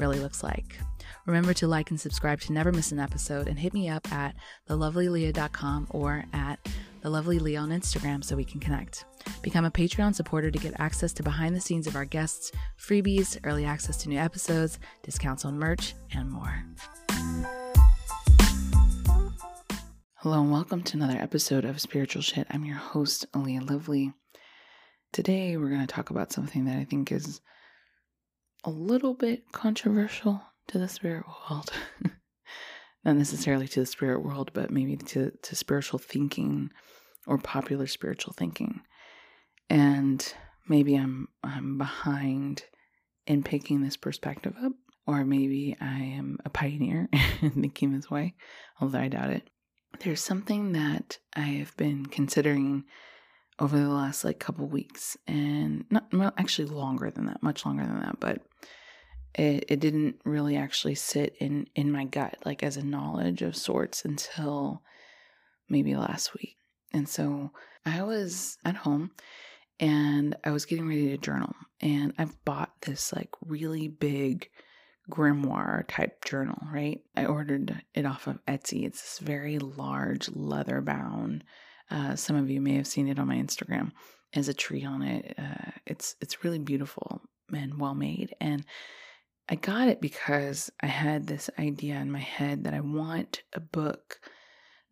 really looks like. Remember to like and subscribe to never miss an episode and hit me up at thelovelyaleah.com or at thelovelyleah on Instagram so we can connect. Become a Patreon supporter to get access to behind the scenes of our guests, freebies, early access to new episodes, discounts on merch, and more. Hello and welcome to another episode of Spiritual Shit. I'm your host, Aleah Lovely. Today we're going to talk about something that I think is a little bit controversial to the spirit world. Not necessarily to the spirit world, but maybe to, to spiritual thinking or popular spiritual thinking. And maybe I'm I'm behind in picking this perspective up, or maybe I am a pioneer in thinking this way, although I doubt it. There's something that I have been considering over the last like couple weeks and not well, actually longer than that much longer than that but it, it didn't really actually sit in in my gut like as a knowledge of sorts until maybe last week. And so i was at home and i was getting ready to journal and i've bought this like really big grimoire type journal right? I ordered it off of etsy. It's this very large leather bound uh, some of you may have seen it on my Instagram as a tree on it. Uh, it's it's really beautiful and well made, and I got it because I had this idea in my head that I want a book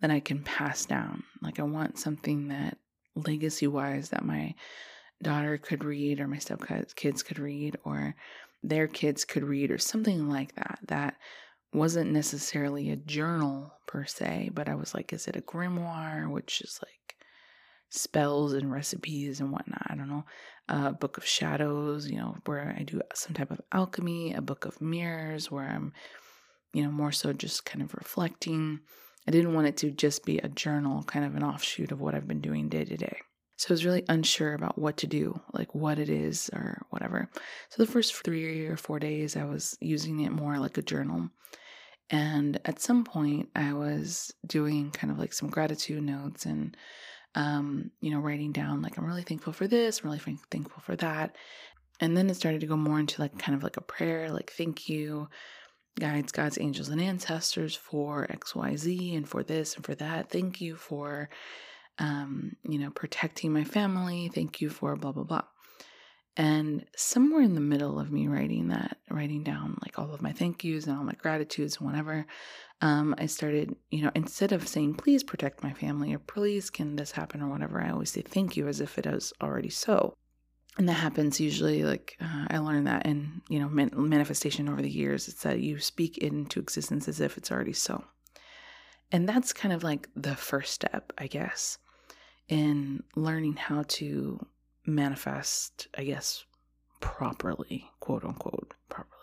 that I can pass down. Like I want something that legacy wise that my daughter could read or my step kids could read or their kids could read or something like that that wasn't necessarily a journal per se, but I was like, is it a grimoire, which is like spells and recipes and whatnot? I don't know. A book of shadows, you know, where I do some type of alchemy, a book of mirrors where I'm, you know, more so just kind of reflecting. I didn't want it to just be a journal, kind of an offshoot of what I've been doing day to day. So I was really unsure about what to do, like what it is or whatever. So the first three or four days, I was using it more like a journal. And at some point, I was doing kind of like some gratitude notes and, um, you know, writing down like, I'm really thankful for this, I'm really thankful for that. And then it started to go more into like kind of like a prayer, like, thank you, guides, God's angels, and ancestors for XYZ and for this and for that. Thank you for, um, you know, protecting my family. Thank you for blah, blah, blah. And somewhere in the middle of me writing that, writing down like all of my thank yous and all my gratitudes and whatever, um, I started, you know, instead of saying, please protect my family or please can this happen or whatever, I always say thank you as if it is already so. And that happens usually, like uh, I learned that in, you know, man- manifestation over the years. It's that you speak it into existence as if it's already so. And that's kind of like the first step, I guess, in learning how to manifest, I guess, properly, quote unquote, properly.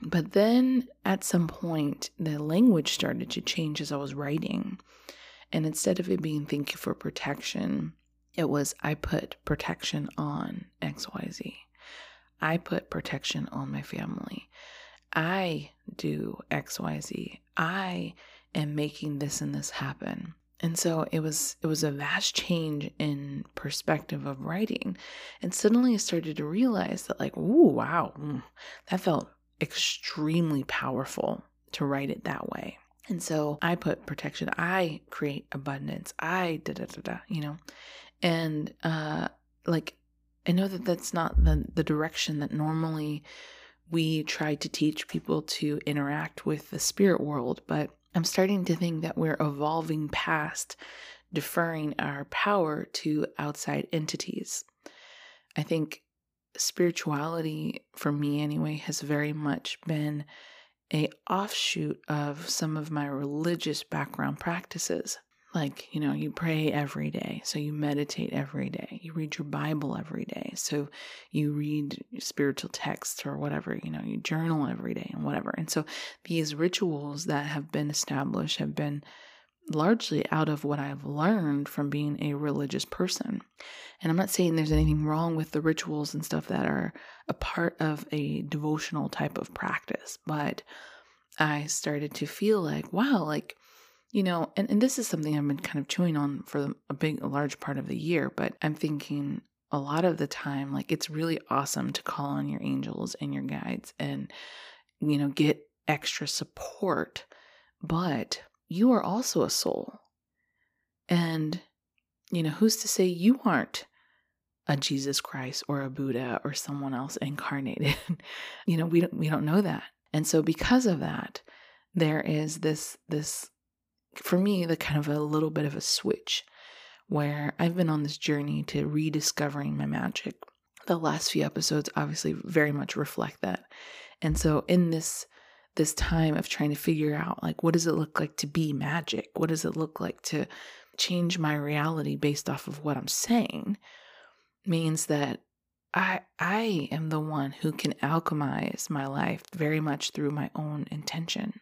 But then at some point, the language started to change as I was writing. And instead of it being thank you for protection, it was I put protection on XYZ. I put protection on my family. I do XYZ. I am making this and this happen. And so it was it was a vast change in perspective of writing. And suddenly I started to realize that like, ooh, wow, mm, that felt extremely powerful to write it that way. And so I put protection, I create abundance, I da da da da, you know. And uh like I know that that's not the the direction that normally we try to teach people to interact with the spirit world, but I'm starting to think that we're evolving past deferring our power to outside entities. I think spirituality for me anyway has very much been a offshoot of some of my religious background practices. Like, you know, you pray every day, so you meditate every day. You read your Bible every day, so you read spiritual texts or whatever, you know, you journal every day and whatever. And so these rituals that have been established have been largely out of what I've learned from being a religious person. And I'm not saying there's anything wrong with the rituals and stuff that are a part of a devotional type of practice, but I started to feel like, wow, like, you know, and, and this is something I've been kind of chewing on for a big, a large part of the year, but I'm thinking a lot of the time, like, it's really awesome to call on your angels and your guides and, you know, get extra support. But you are also a soul. And, you know, who's to say you aren't a Jesus Christ or a Buddha or someone else incarnated? you know, we don't, we don't know that. And so because of that, there is this this for me the kind of a little bit of a switch where I've been on this journey to rediscovering my magic. The last few episodes obviously very much reflect that. And so in this this time of trying to figure out like what does it look like to be magic? What does it look like to change my reality based off of what I'm saying? means that I I am the one who can alchemize my life very much through my own intention.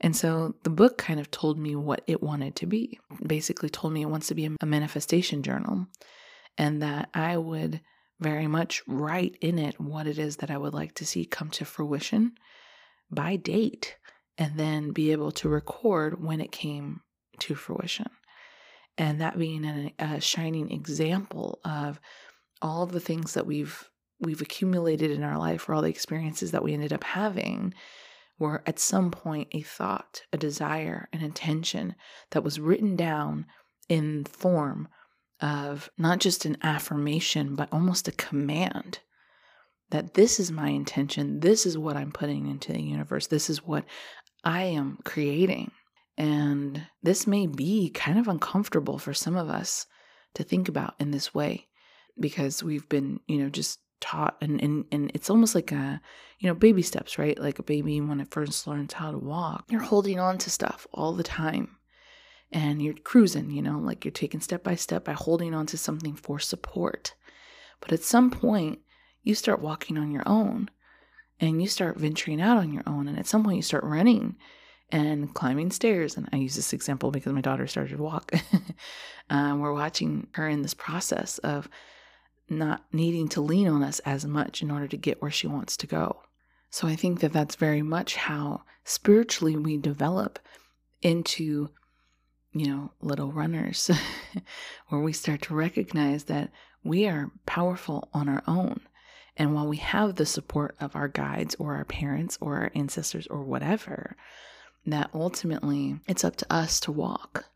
And so the book kind of told me what it wanted to be. Basically told me it wants to be a manifestation journal and that I would very much write in it what it is that I would like to see come to fruition by date and then be able to record when it came to fruition. And that being a shining example of all of the things that we've we've accumulated in our life or all the experiences that we ended up having were at some point a thought, a desire, an intention that was written down in form of not just an affirmation, but almost a command that this is my intention, this is what I'm putting into the universe, this is what I am creating. And this may be kind of uncomfortable for some of us to think about in this way because we've been, you know, just taught and, and and it's almost like a you know baby steps right like a baby when it first learns how to walk you're holding on to stuff all the time and you're cruising you know like you're taking step by step by holding on to something for support but at some point you start walking on your own and you start venturing out on your own and at some point you start running and climbing stairs. And I use this example because my daughter started to walk. um, we're watching her in this process of not needing to lean on us as much in order to get where she wants to go. So I think that that's very much how spiritually we develop into, you know, little runners, where we start to recognize that we are powerful on our own. And while we have the support of our guides or our parents or our ancestors or whatever, that ultimately it's up to us to walk.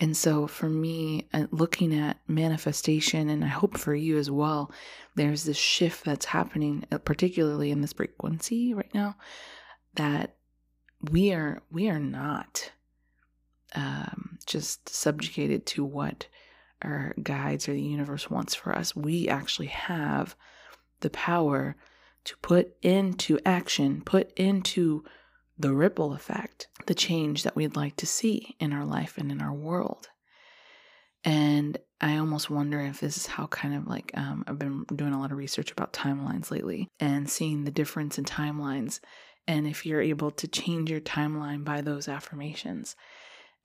And so, for me, uh, looking at manifestation, and I hope for you as well, there's this shift that's happening, uh, particularly in this frequency right now, that we are we are not um, just subjugated to what our guides or the universe wants for us. We actually have the power to put into action, put into the ripple effect, the change that we'd like to see in our life and in our world. And I almost wonder if this is how kind of like um, I've been doing a lot of research about timelines lately and seeing the difference in timelines. And if you're able to change your timeline by those affirmations,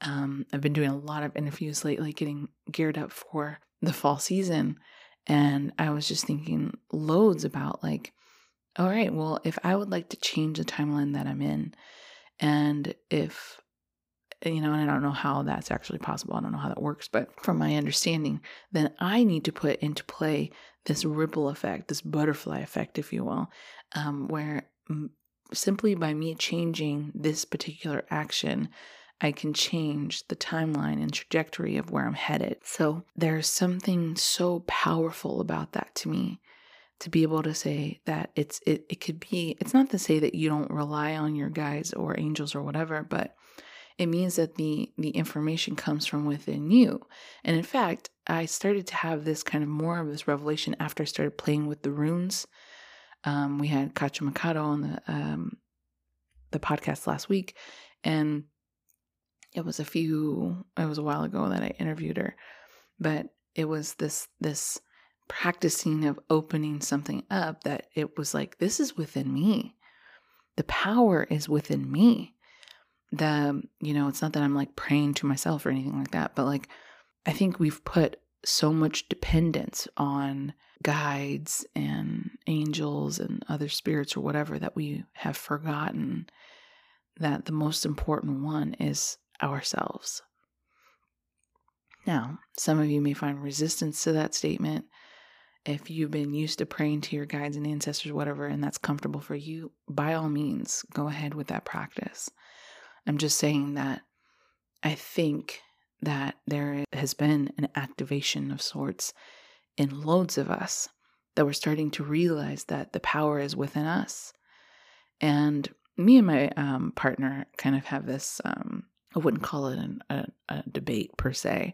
um, I've been doing a lot of interviews lately, getting geared up for the fall season. And I was just thinking loads about like, all right, well, if I would like to change the timeline that I'm in, and if, you know, and I don't know how that's actually possible, I don't know how that works, but from my understanding, then I need to put into play this ripple effect, this butterfly effect, if you will, um, where simply by me changing this particular action, I can change the timeline and trajectory of where I'm headed. So there's something so powerful about that to me to be able to say that it's it, it could be it's not to say that you don't rely on your guides or angels or whatever but it means that the the information comes from within you. And in fact i started to have this kind of more of this revelation after i started playing with the runes. Um, we had Kacho Mikado on the um, the podcast last week and it was a few it was a while ago that I interviewed her, but it was this this practicing of opening something up that it was like this is within me. The power is within me. The you know, it's not that I'm like praying to myself or anything like that, but like I think we've put so much dependence on guides and angels and other spirits or whatever that we have forgotten that the most important one is ourselves. Now, some of you may find resistance to that statement. If you've been used to praying to your guides and ancestors, whatever, and that's comfortable for you, by all means, go ahead with that practice. I'm just saying that I think that there has been an activation of sorts in loads of us that we're starting to realize that the power is within us. And me and my um, partner kind of have this, um, I wouldn't call it an, a, a debate per se,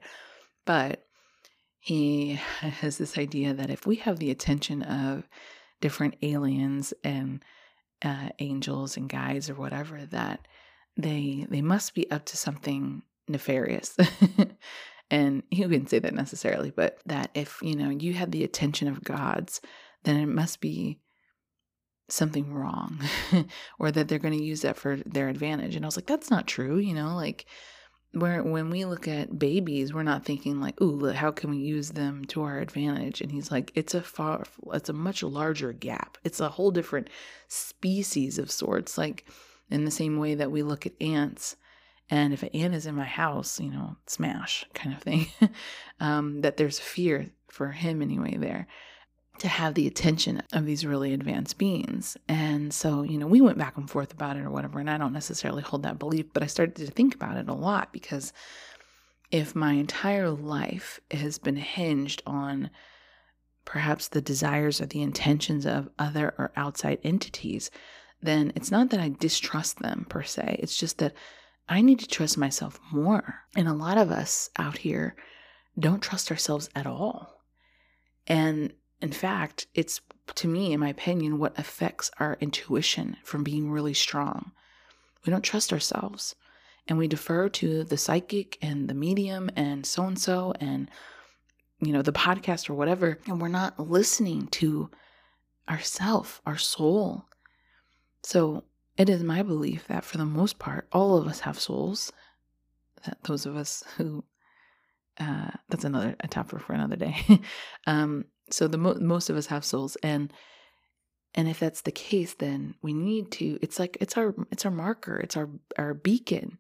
but he has this idea that if we have the attention of different aliens and uh, angels and guides or whatever, that they they must be up to something nefarious. and he wouldn't say that necessarily, but that if, you know, you had the attention of gods, then it must be something wrong or that they're going to use that for their advantage. And I was like, that's not true, you know, like where when we look at babies, we're not thinking like, "Ooh, how can we use them to our advantage?" And he's like, "It's a far, it's a much larger gap. It's a whole different species of sorts. Like in the same way that we look at ants and if an ant is in my house, you know, smash kind of thing. um, that there's fear for him anyway there to have the attention of these really advanced beings. And so, you know, we went back and forth about it or whatever. And I don't necessarily hold that belief, but I started to think about it a lot because if my entire life has been hinged on perhaps the desires or the intentions of other or outside entities, then it's not that I distrust them per se. It's just that I need to trust myself more. And a lot of us out here don't trust ourselves at all. And in fact, it's to me, in my opinion, what affects our intuition from being really strong. We don't trust ourselves and we defer to the psychic and the medium and so and so and you know the podcast or whatever and we're not listening to ourself our soul so it is my belief that for the most part, all of us have souls. That those of us who, uh, that's another a topic for another day. um, so the mo- most of us have souls, and and if that's the case, then we need to. It's like it's our it's our marker. It's our our beacon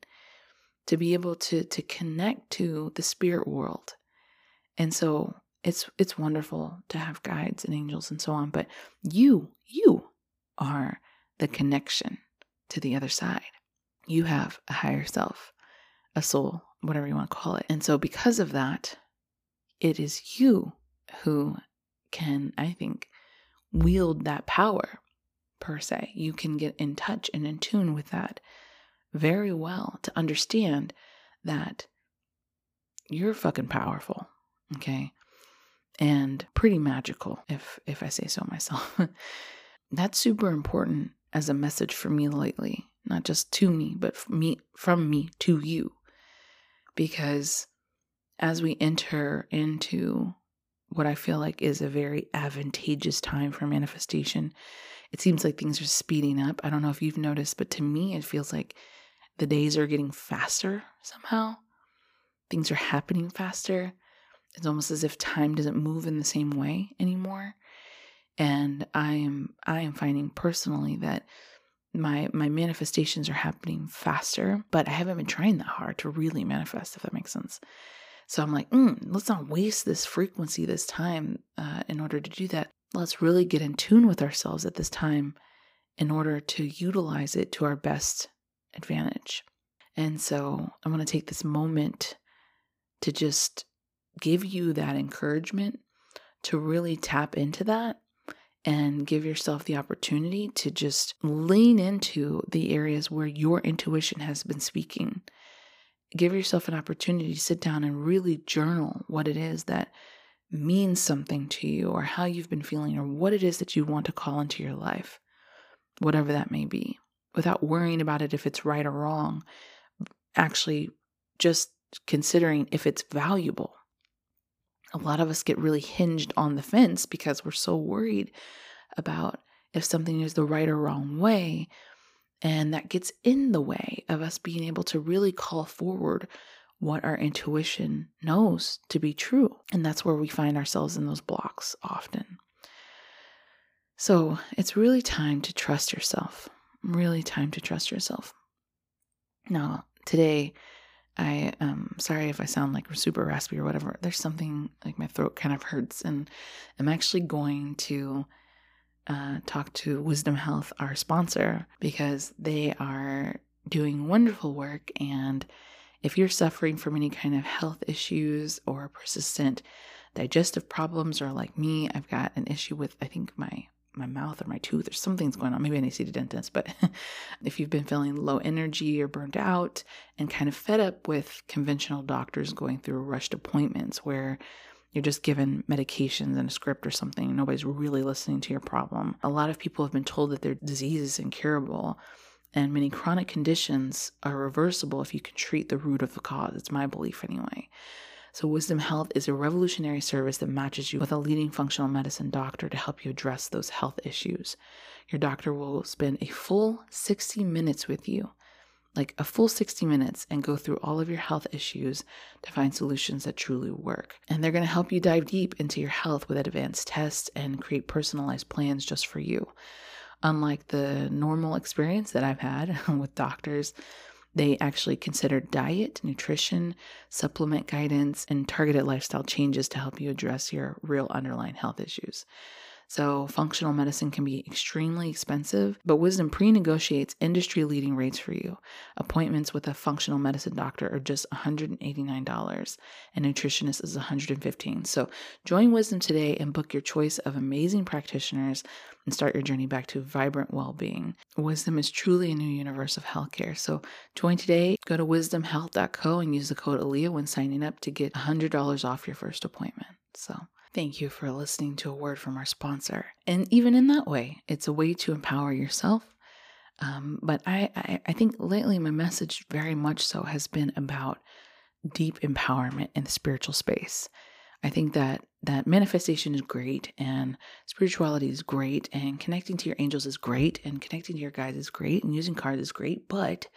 to be able to to connect to the spirit world. And so it's it's wonderful to have guides and angels and so on. But you you are the connection to the other side. You have a higher self, a soul, whatever you want to call it. And so, because of that, it is you who can, I think, wield that power per se. You can get in touch and in tune with that very well to understand that you're fucking powerful, okay? And pretty magical if if I say so myself. That's super important as a message for me lately, not just to me, but me from me to you. Because as we enter into what I feel like is a very advantageous time for manifestation, it seems like things are speeding up. I don't know if you've noticed, but to me, it feels like the days are getting faster somehow. Things are happening faster. It's almost as if time doesn't move in the same way anymore and i am i am finding personally that my my manifestations are happening faster but i haven't been trying that hard to really manifest if that makes sense so i'm like mm, let's not waste this frequency this time uh, in order to do that let's really get in tune with ourselves at this time in order to utilize it to our best advantage and so i want to take this moment to just give you that encouragement to really tap into that and give yourself the opportunity to just lean into the areas where your intuition has been speaking. Give yourself an opportunity to sit down and really journal what it is that means something to you, or how you've been feeling, or what it is that you want to call into your life, whatever that may be, without worrying about it if it's right or wrong. Actually, just considering if it's valuable. A lot of us get really hinged on the fence because we're so worried about if something is the right or wrong way. And that gets in the way of us being able to really call forward what our intuition knows to be true. And that's where we find ourselves in those blocks often. So it's really time to trust yourself. Really time to trust yourself. Now, today, I um sorry if I sound like super raspy or whatever. There's something like my throat kind of hurts, and I'm actually going to uh, talk to Wisdom Health, our sponsor, because they are doing wonderful work. And if you're suffering from any kind of health issues or persistent digestive problems, or like me, I've got an issue with I think my my mouth or my tooth or something's going on. Maybe I need to see the dentist. But if you've been feeling low energy or burned out and kind of fed up with conventional doctors going through rushed appointments where you're just given medications and a script or something, nobody's really listening to your problem. A lot of people have been told that their disease is incurable. And many chronic conditions are reversible if you can treat the root of the cause. It's my belief, anyway. So, Wisdom Health is a revolutionary service that matches you with a leading functional medicine doctor to help you address those health issues. Your doctor will spend a full 60 minutes with you, like a full 60 minutes, and go through all of your health issues to find solutions that truly work. And they're going to help you dive deep into your health with advanced tests and create personalized plans just for you. Unlike the normal experience that I've had with doctors, they actually consider diet, nutrition, supplement guidance, and targeted lifestyle changes to help you address your real underlying health issues. So, functional medicine can be extremely expensive, but Wisdom pre negotiates industry leading rates for you. Appointments with a functional medicine doctor are just $189, and nutritionist is $115. So, join Wisdom today and book your choice of amazing practitioners and start your journey back to vibrant well being. Wisdom is truly a new universe of healthcare. So, join today. Go to wisdomhealth.co and use the code ALEA when signing up to get $100 off your first appointment. So, Thank you for listening to a word from our sponsor. And even in that way, it's a way to empower yourself. Um, but I, I, I think lately my message very much so has been about deep empowerment in the spiritual space. I think that that manifestation is great and spirituality is great and connecting to your angels is great and connecting to your guides is great and using cards is great, but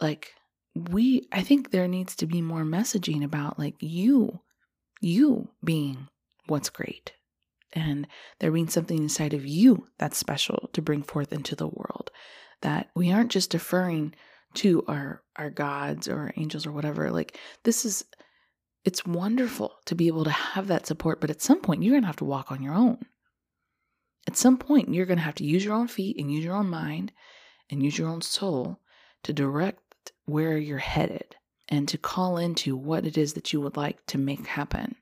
like we I think there needs to be more messaging about like you you being what's great. And there being something inside of you that's special to bring forth into the world. That we aren't just deferring to our our gods or our angels or whatever. Like this is it's wonderful to be able to have that support but at some point you're going to have to walk on your own. At some point you're going to have to use your own feet and use your own mind and use your own soul to direct where you're headed and to call into what it is that you would like to make happen.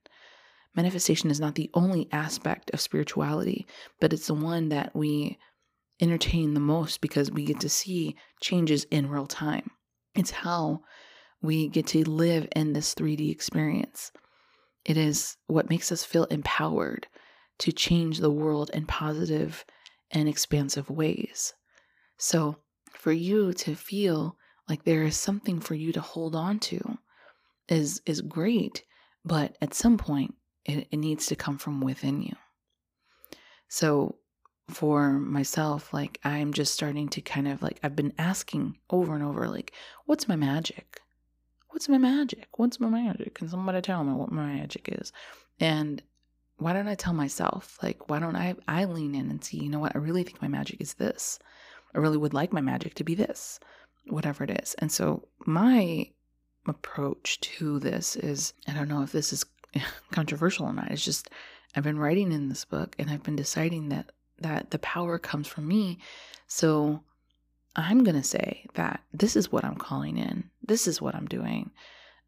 Manifestation is not the only aspect of spirituality, but it's the one that we entertain the most because we get to see changes in real time. It's how we get to live in this 3D experience. It is what makes us feel empowered to change the world in positive and expansive ways. So, for you to feel like there is something for you to hold on to is is great but at some point it, it needs to come from within you. So for myself like i'm just starting to kind of like i've been asking over and over like what's my magic? What's my magic? What's my magic? Can somebody tell me what my magic is? And why don't i tell myself like why don't i i lean in and see you know what? I really think my magic is this. I really would like my magic to be this whatever it is. And so my approach to this is I don't know if this is controversial or not. It's just I've been writing in this book and I've been deciding that that the power comes from me. So I'm going to say that this is what I'm calling in. This is what I'm doing.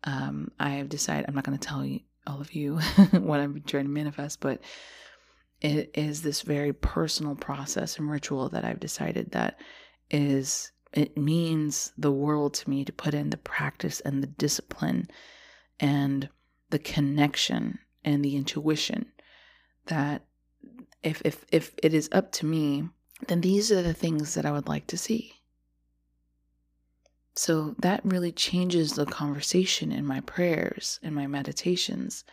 Um, I have decided I'm not going to tell you all of you what I'm trying to manifest, but it is this very personal process and ritual that I've decided that is it means the world to me to put in the practice and the discipline and the connection and the intuition that if if if it is up to me then these are the things that I would like to see So that really changes the conversation in my prayers and my meditations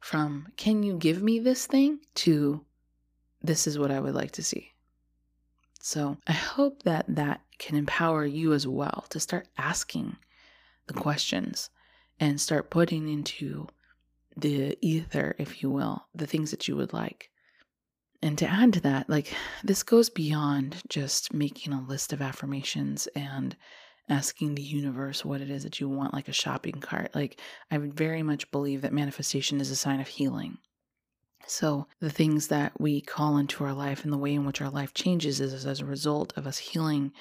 from, can you give me this thing to, this is what I would like to see. So I hope that that can empower you as well to start asking the questions and start putting into the ether, if you will, the things that you would like. And to add to that, like this goes beyond just making a list of affirmations and asking the universe what it is that you want, like a shopping cart. Like, I very much believe that manifestation is a sign of healing. So, the things that we call into our life and the way in which our life changes is as a result of us healing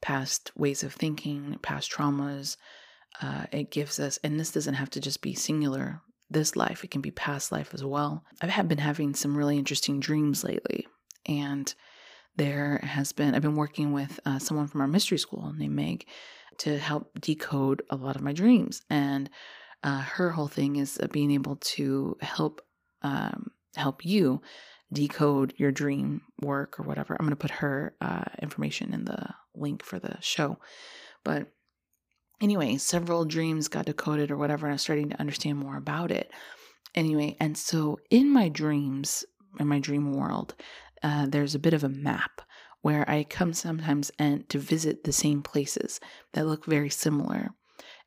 past ways of thinking, past traumas. Uh, it gives us, and this doesn't have to just be singular this life, it can be past life as well. I've been having some really interesting dreams lately, and there has been, I've been working with uh, someone from our mystery school named Meg to help decode a lot of my dreams. And uh, her whole thing is being able to help um, help you decode your dream work or whatever. I'm going to put her uh, information in the link for the show. But anyway, several dreams got decoded or whatever, and I was starting to understand more about it. Anyway, and so in my dreams, in my dream world, uh, there's a bit of a map where I come sometimes and to visit the same places that look very similar.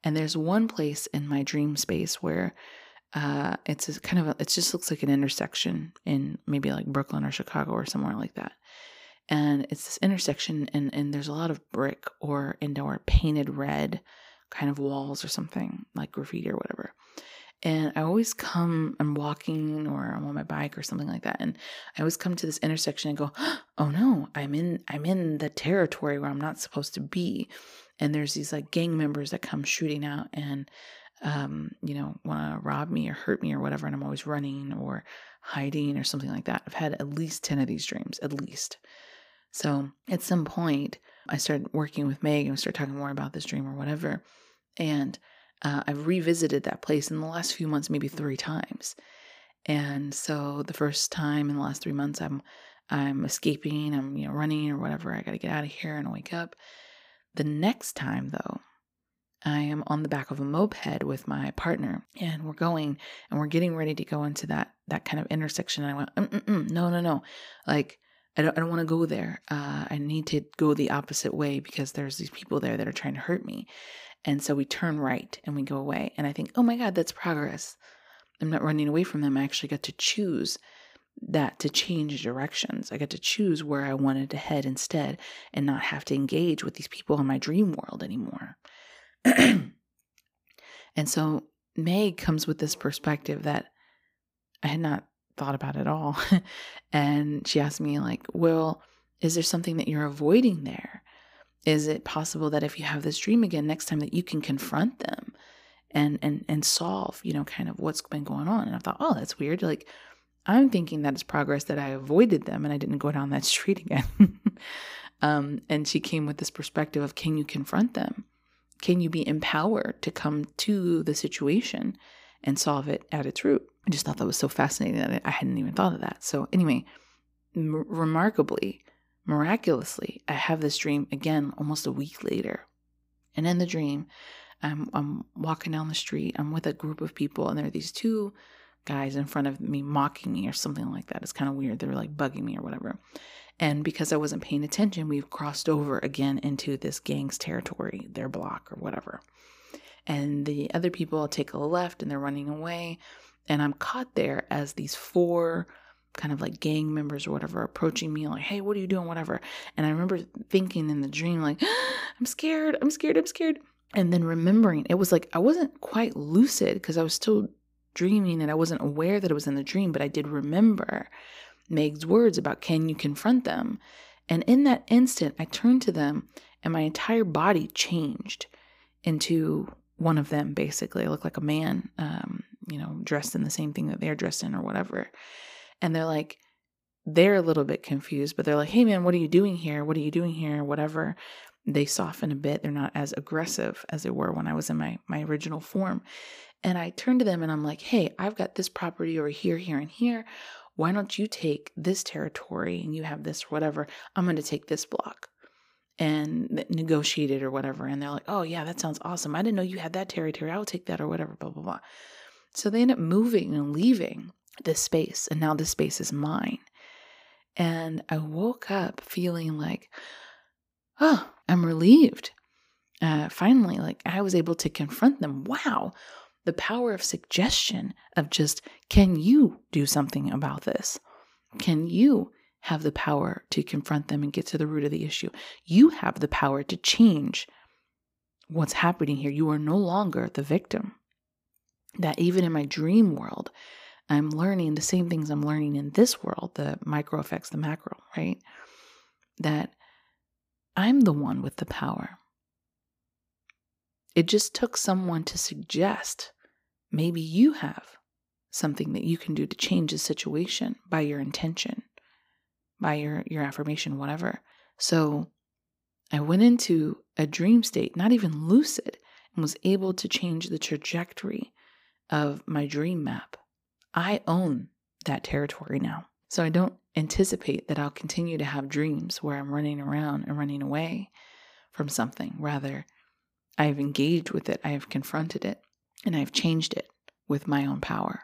And there's one place in my dream space where uh, it's a kind of a, it just looks like an intersection in maybe like Brooklyn or Chicago or somewhere like that. And it's this intersection, and, and there's a lot of brick or indoor painted red kind of walls or something like graffiti or whatever. And I always come, I'm walking or I'm on my bike or something like that. And I always come to this intersection and go, oh no, I'm in, I'm in the territory where I'm not supposed to be. And there's these like gang members that come shooting out and, um, you know, want to rob me or hurt me or whatever. And I'm always running or hiding or something like that. I've had at least 10 of these dreams, at least. So at some point, I started working with Meg and we started talking more about this dream or whatever. And uh, I've revisited that place in the last few months, maybe three times. And so the first time in the last three months, I'm I'm escaping, I'm you know running or whatever. I got to get out of here and wake up. The next time though, I am on the back of a moped with my partner, and we're going and we're getting ready to go into that that kind of intersection. And I went, Mm-mm-mm, no, no, no, like I don't, I don't want to go there. Uh, I need to go the opposite way because there's these people there that are trying to hurt me. And so we turn right and we go away. And I think, oh my God, that's progress. I'm not running away from them. I actually got to choose that to change directions. I got to choose where I wanted to head instead and not have to engage with these people in my dream world anymore. and so Meg comes with this perspective that I had not thought about at all. and she asked me, like, well, is there something that you're avoiding there? Is it possible that if you have this dream again next time that you can confront them and and and solve, you know, kind of what's been going on? And I thought, oh, that's weird. Like I'm thinking that it's progress that I avoided them and I didn't go down that street again. um, and she came with this perspective of can you confront them? Can you be empowered to come to the situation and solve it at its root? I just thought that was so fascinating that I hadn't even thought of that. So, anyway, m- remarkably, Miraculously, I have this dream again almost a week later. And in the dream, I'm, I'm walking down the street. I'm with a group of people, and there are these two guys in front of me mocking me or something like that. It's kind of weird. They were like bugging me or whatever. And because I wasn't paying attention, we've crossed over again into this gang's territory, their block or whatever. And the other people take a left and they're running away. And I'm caught there as these four kind of like gang members or whatever approaching me like hey what are you doing? whatever. And i remember thinking in the dream like i'm scared. I'm scared. I'm scared. And then remembering it was like i wasn't quite lucid because i was still dreaming and i wasn't aware that it was in the dream but i did remember meg's words about can you confront them. And in that instant i turned to them and my entire body changed into one of them basically. I looked like a man um, you know dressed in the same thing that they're dressed in or whatever. And they're like they're a little bit confused but they're like hey man what are you doing here? What are you doing here? whatever. They soften a bit. They're not as aggressive as they were when i was in my my original form. And i turn to them and i'm like hey i've got this property over here here and here why don't you take this territory and you have this or whatever i'm going to take this block and negotiate it or whatever. And they're like, oh, yeah, that sounds awesome. I didn't know you had that territory. I will take that or whatever, blah, blah, blah. So they end up moving and leaving this space. And now this space is mine. And I woke up feeling like, oh, I'm relieved. Uh, finally, like I was able to confront them. Wow, the power of suggestion of just, can you do something about this? Can you have the power to confront them and get to the root of the issue? You have the power to change what's happening here. You are no longer the victim. That even in my dream world, I'm learning the same things I'm learning in this world, the micro affects the macro, right? That I'm the one with the power. It just took someone to suggest maybe you have something that you can do to change the situation by your intention, by your, your affirmation, whatever. So I went into a dream state, not even lucid, and was able to change the trajectory of my dream map. I own that territory now. So I don't anticipate that I'll continue to have dreams where I'm running around and running away from something. Rather, I have engaged with it, I have confronted it, and I have changed it with my own power.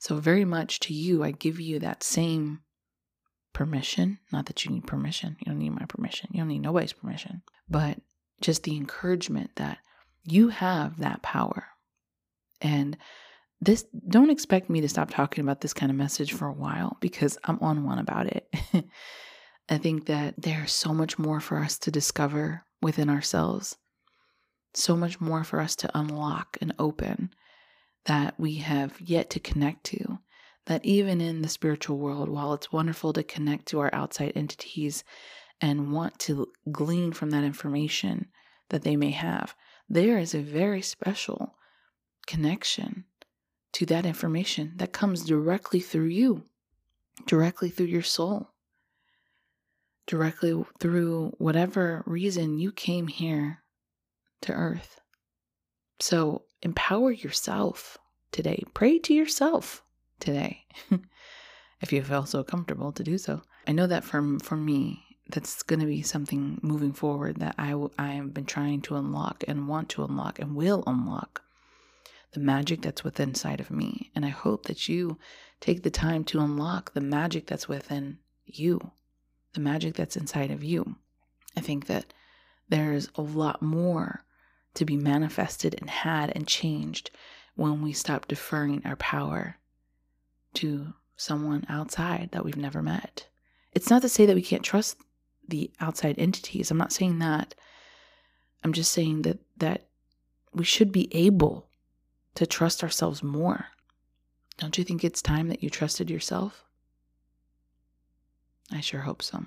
So, very much to you, I give you that same permission. Not that you need permission, you don't need my permission, you don't need nobody's permission, but just the encouragement that you have that power. And this don't expect me to stop talking about this kind of message for a while because I'm on one about it. I think that there's so much more for us to discover within ourselves, so much more for us to unlock and open that we have yet to connect to. That even in the spiritual world, while it's wonderful to connect to our outside entities and want to glean from that information that they may have, there is a very special connection to that information that comes directly through you, directly through your soul, directly through whatever reason you came here to earth. So empower yourself today. Pray to yourself today. if you feel so comfortable to do so. I know that from for me, that's going to be something moving forward that I, have been trying to unlock and want to unlock and will unlock the magic that's within inside of me. And I hope that you take the time to unlock the magic that's within you, the magic that's inside of you. I think that there's a lot more to be manifested and had and changed when we stop deferring our power to someone outside that we've never met. It's not to say that we can't trust the outside entities. I'm not saying that. I'm just saying that that we should be able to trust ourselves more. Don't you think it's time that you trusted yourself? I sure hope so.